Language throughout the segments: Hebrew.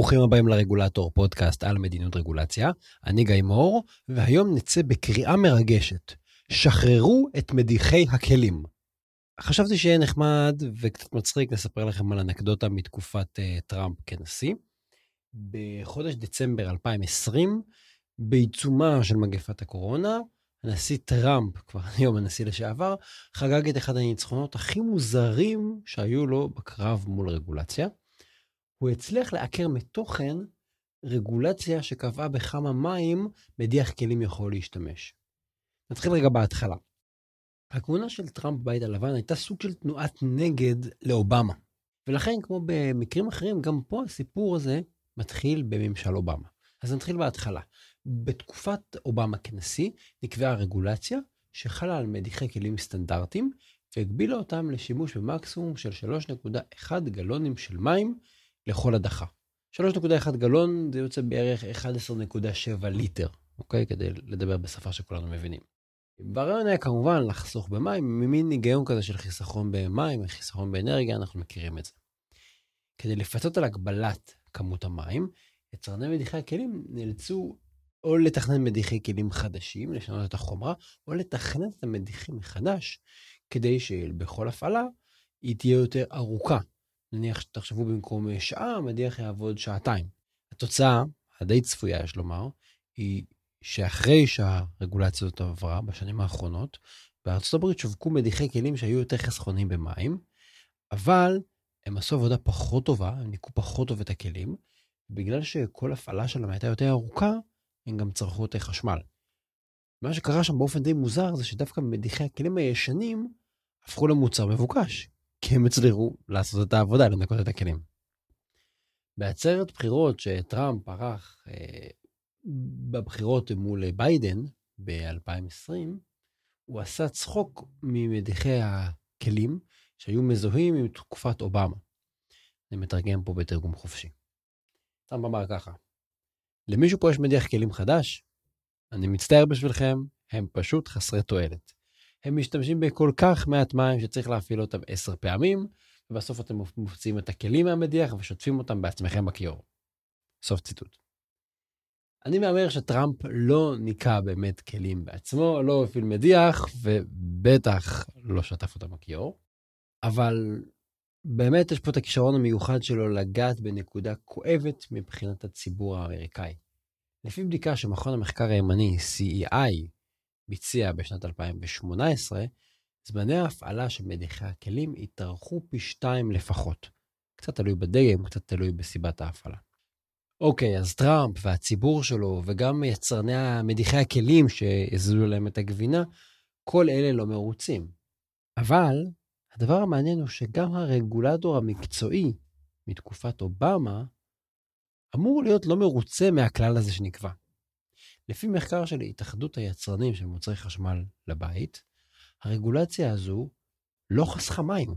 ברוכים הבאים לרגולטור, פודקאסט על מדיניות רגולציה. אני גיא מור, והיום נצא בקריאה מרגשת. שחררו את מדיחי הכלים. חשבתי שיהיה נחמד וקצת מצחיק לספר לכם על אנקדוטה מתקופת uh, טראמפ כנשיא. בחודש דצמבר 2020, בעיצומה של מגפת הקורונה, הנשיא טראמפ, כבר היום הנשיא לשעבר, חגג את אחד הניצחונות הכי מוזרים שהיו לו בקרב מול רגולציה. הוא הצליח לעקר מתוכן רגולציה שקבעה בכמה מים מדיח כלים יכול להשתמש. נתחיל רגע בהתחלה. הכהונה של טראמפ בבית הלבן הייתה סוג של תנועת נגד לאובמה. ולכן, כמו במקרים אחרים, גם פה הסיפור הזה מתחיל בממשל אובמה. אז נתחיל בהתחלה. בתקופת אובמה כנשיא נקבעה רגולציה שחלה על מדיחי כלים סטנדרטיים והגבילה אותם לשימוש במקסימום של 3.1 גלונים של מים לכל הדחה. 3.1 גלון זה יוצא בערך 11.7 ליטר, אוקיי? כדי לדבר בשפה שכולנו מבינים. והרעיון היה כמובן לחסוך במים, ממין היגיון כזה של חיסכון במים, חיסכון באנרגיה, אנחנו מכירים את זה. כדי לפצות על הגבלת כמות המים, יצרני מדיחי הכלים נאלצו או לתכנן מדיחי כלים חדשים, לשנות את החומרה, או לתכנן את המדיחים מחדש, כדי שבכל הפעלה היא תהיה יותר ארוכה. נניח שתחשבו במקום שעה, המדיח יעבוד שעתיים. התוצאה, הדי צפויה, יש לומר, היא שאחרי שהרגולציה הזאת עברה בשנים האחרונות, בארצות הברית שווקו מדיחי כלים שהיו יותר חסכונים במים, אבל הם עשו עבודה פחות טובה, הם ניקו פחות טוב את הכלים, בגלל שכל הפעלה שלהם הייתה יותר ארוכה, הם גם צרכו יותר חשמל. מה שקרה שם באופן די מוזר זה שדווקא מדיחי הכלים הישנים הפכו למוצר מבוקש, כי הם הצליחו לעשות את העבודה, לנקות את הכלים. בעצרת בחירות שטראמפ ערך אה, בבחירות מול ביידן ב-2020, הוא עשה צחוק ממדיחי הכלים שהיו מזוהים עם תקופת אובמה. אני מתרגם פה בתרגום חופשי. טראמפ אמר ככה, למישהו פה יש מדיח כלים חדש? אני מצטער בשבילכם, הם פשוט חסרי תועלת. הם משתמשים בכל כך מעט מים שצריך להפעיל אותם עשר פעמים, ובסוף אתם מוציאים את הכלים מהמדיח ושוטפים אותם בעצמכם בכיור. סוף ציטוט. אני מהמר שטראמפ לא ניקה באמת כלים בעצמו, לא הפעיל מדיח, ובטח לא שטף אותם בכיור. אבל באמת יש פה את הכישרון המיוחד שלו לגעת בנקודה כואבת מבחינת הציבור האמריקאי. לפי בדיקה שמכון המחקר הימני CEI ביצע בשנת 2018, זמני ההפעלה של מדיחי הכלים התארכו פי שתיים לפחות. קצת תלוי בדגם, קצת תלוי בסיבת ההפעלה. אוקיי, אז טראמפ והציבור שלו, וגם יצרני מדיחי הכלים שהזלו להם את הגבינה, כל אלה לא מרוצים. אבל הדבר המעניין הוא שגם הרגולטור המקצועי מתקופת אובמה אמור להיות לא מרוצה מהכלל הזה שנקבע. לפי מחקר של התאחדות היצרנים של מוצרי חשמל לבית, הרגולציה הזו לא חסכה מים.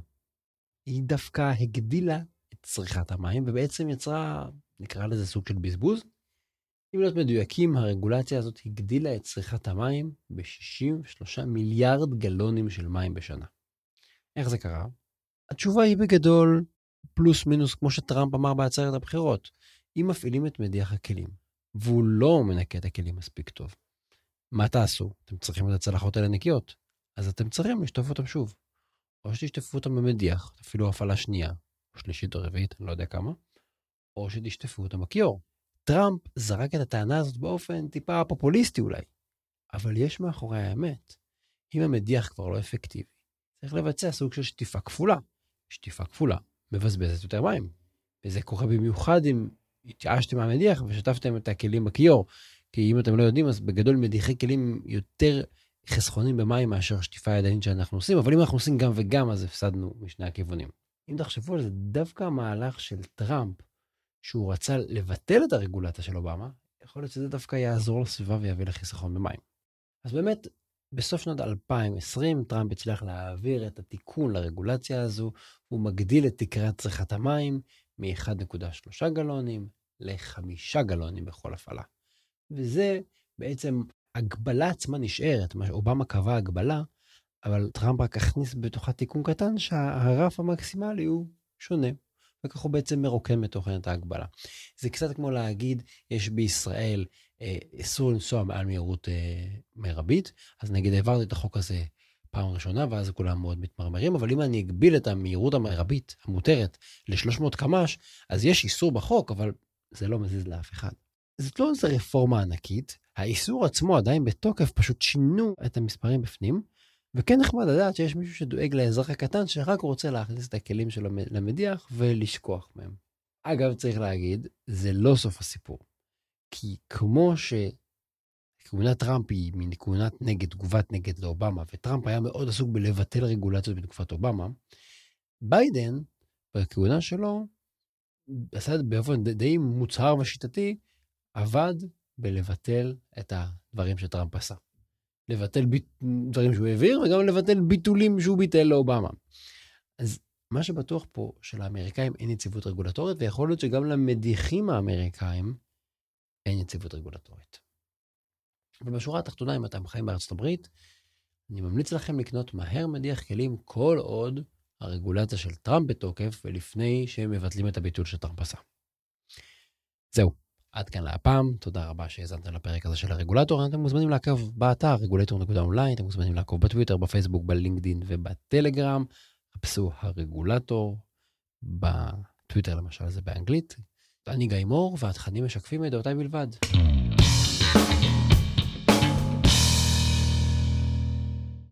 היא דווקא הגדילה את צריכת המים ובעצם יצרה, נקרא לזה סוג של בזבוז. אם להיות מדויקים, הרגולציה הזאת הגדילה את צריכת המים ב-63 מיליארד גלונים של מים בשנה. איך זה קרה? התשובה היא בגדול פלוס מינוס כמו שטראמפ אמר בעצרת הבחירות. אם מפעילים את מדיח הכלים, והוא לא מנקה את הכלים מספיק טוב, מה תעשו? אתם צריכים את הצלחות האלה נקיות, אז אתם צריכים לשטוף אותם שוב. או שתשטפו אותם במדיח, אפילו הפעלה שנייה, או שלישית או רביעית, אני לא יודע כמה, או שתשטפו אותם בכיור. טראמפ זרק את הטענה הזאת באופן טיפה פופוליסטי אולי, אבל יש מאחורי האמת. אם המדיח כבר לא אפקטיבי, צריך לבצע סוג של שטיפה כפולה. שטיפה כפולה מבזבזת יותר מים. וזה קורה במיוחד אם התייאשתם מהמדיח ושטפתם את הכלים בכיור. כי אם אתם לא יודעים, אז בגדול מדיחי כלים יותר חסכונים במים מאשר שטיפה ידנית שאנחנו עושים, אבל אם אנחנו עושים גם וגם, אז הפסדנו משני הכיוונים. אם תחשבו על זה, דווקא המהלך של טראמפ, שהוא רצה לבטל את הרגולציה של אובמה, יכול להיות שזה דווקא יעזור לסביבה ויביא לחיסכון במים. אז באמת, בסוף שנות 2020 טראמפ הצליח להעביר את התיקון לרגולציה הזו, הוא מגדיל את תקרת צריכת המים מ-1.3 גלונים ל-5 גלונים בכל הפעלה. וזה בעצם, הגבלה עצמה נשארת, אובמה קבע הגבלה, אבל טראמפ רק הכניס בתוכה תיקון קטן שהרף המקסימלי הוא שונה. וכך הוא בעצם מרוקן מתוכן את ההגבלה. זה קצת כמו להגיד, יש בישראל אה, איסור לנסוע מעל מהירות אה, מרבית, אז נגיד העברתי את החוק הזה פעם ראשונה, ואז כולם מאוד מתמרמרים, אבל אם אני אגביל את המהירות המרבית המותרת ל-300 קמ"ש, אז יש איסור בחוק, אבל זה לא מזיז לאף אחד. זאת לא איזו רפורמה ענקית, האיסור עצמו עדיין בתוקף, פשוט שינו את המספרים בפנים, וכן נחמד לדעת שיש מישהו שדואג לאזרח הקטן שרק רוצה להכניס את הכלים שלו למדיח ולשכוח מהם. אגב, צריך להגיד, זה לא סוף הסיפור. כי כמו שכהונת טראמפ היא מין כהונת נגד, תגובת נגד לאובמה, וטראמפ היה מאוד עסוק בלבטל רגולציות בתקופת אובמה, ביידן, בכהונה שלו, עשה את זה באופן די מוצהר ושיטתי, עבד בלבטל את הדברים שטראמפ עשה. לבטל ביט... דברים שהוא העביר, וגם לבטל ביטולים שהוא ביטל לאובמה. אז מה שבטוח פה, שלאמריקאים אין יציבות רגולטורית, ויכול להיות שגם למדיחים האמריקאים אין יציבות רגולטורית. ובשורה התחתונה, אם אתם חיים בארצות הברית, אני ממליץ לכם לקנות מהר מדיח כלים כל עוד הרגולציה של טראמפ בתוקף, ולפני שהם מבטלים את הביטול שטראמפ עשה. זהו. עד כאן להפעם, תודה רבה שהאזנתם לפרק הזה של הרגולטור. אתם מוזמנים לעקוב באתר רגולטור.אונליין, אתם מוזמנים לעקוב בטוויטר, בפייסבוק, בלינקדין ובטלגרם. חפשו הרגולטור, בטוויטר למשל זה באנגלית. אני גיא מור, והתכנים משקפים את דעותיי בלבד.